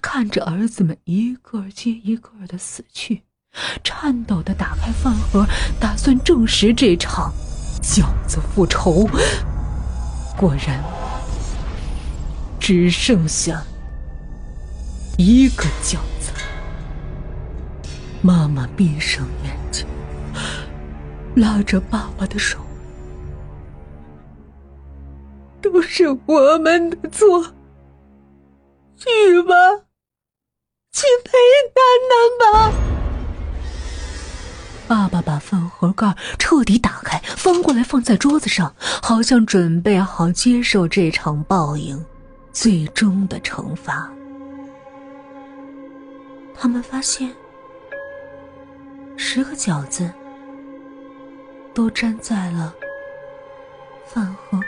看着儿子们一个接一个的死去，颤抖的打开饭盒，打算证实这场饺子复仇。果然，只剩下一个饺子。妈妈闭上眼睛，拉着爸爸的手，都是我们的错。去吧，去陪丹丹吧。爸爸把饭盒盖彻底打开，翻过来放在桌子上，好像准备好接受这场报应最终的惩罚。他们发现，十个饺子都粘在了饭盒。